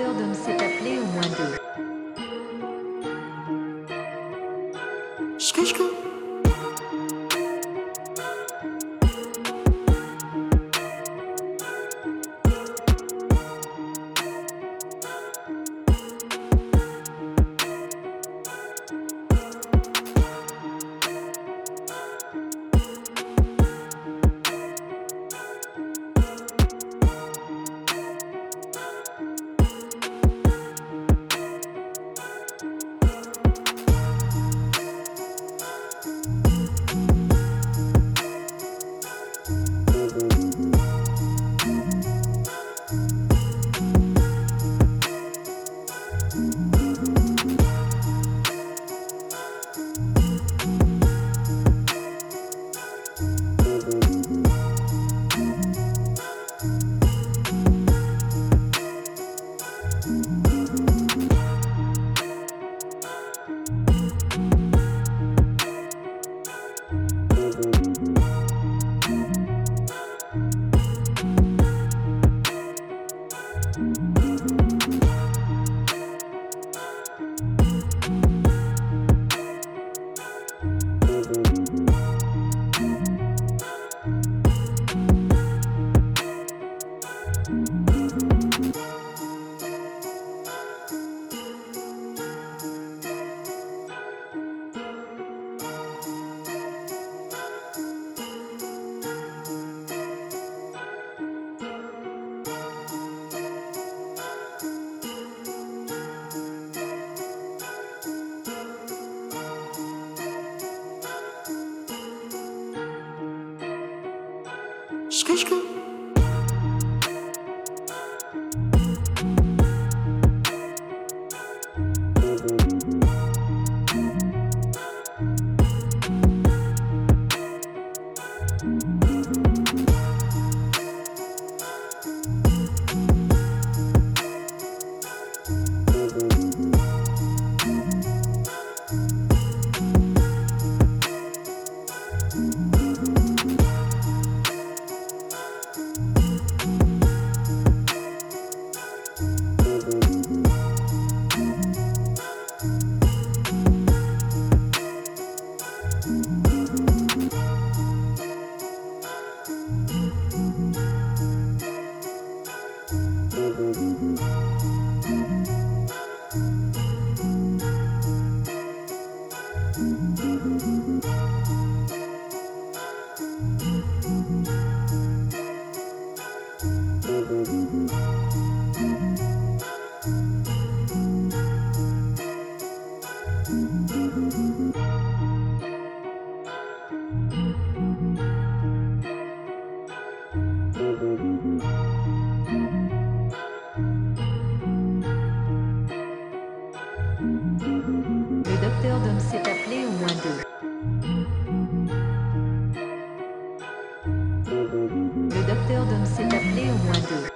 Rotterdam s'est appelé au moins deux. Keşke s'est appelé au moins deux. Le docteur Dom s'est appelé au moins deux.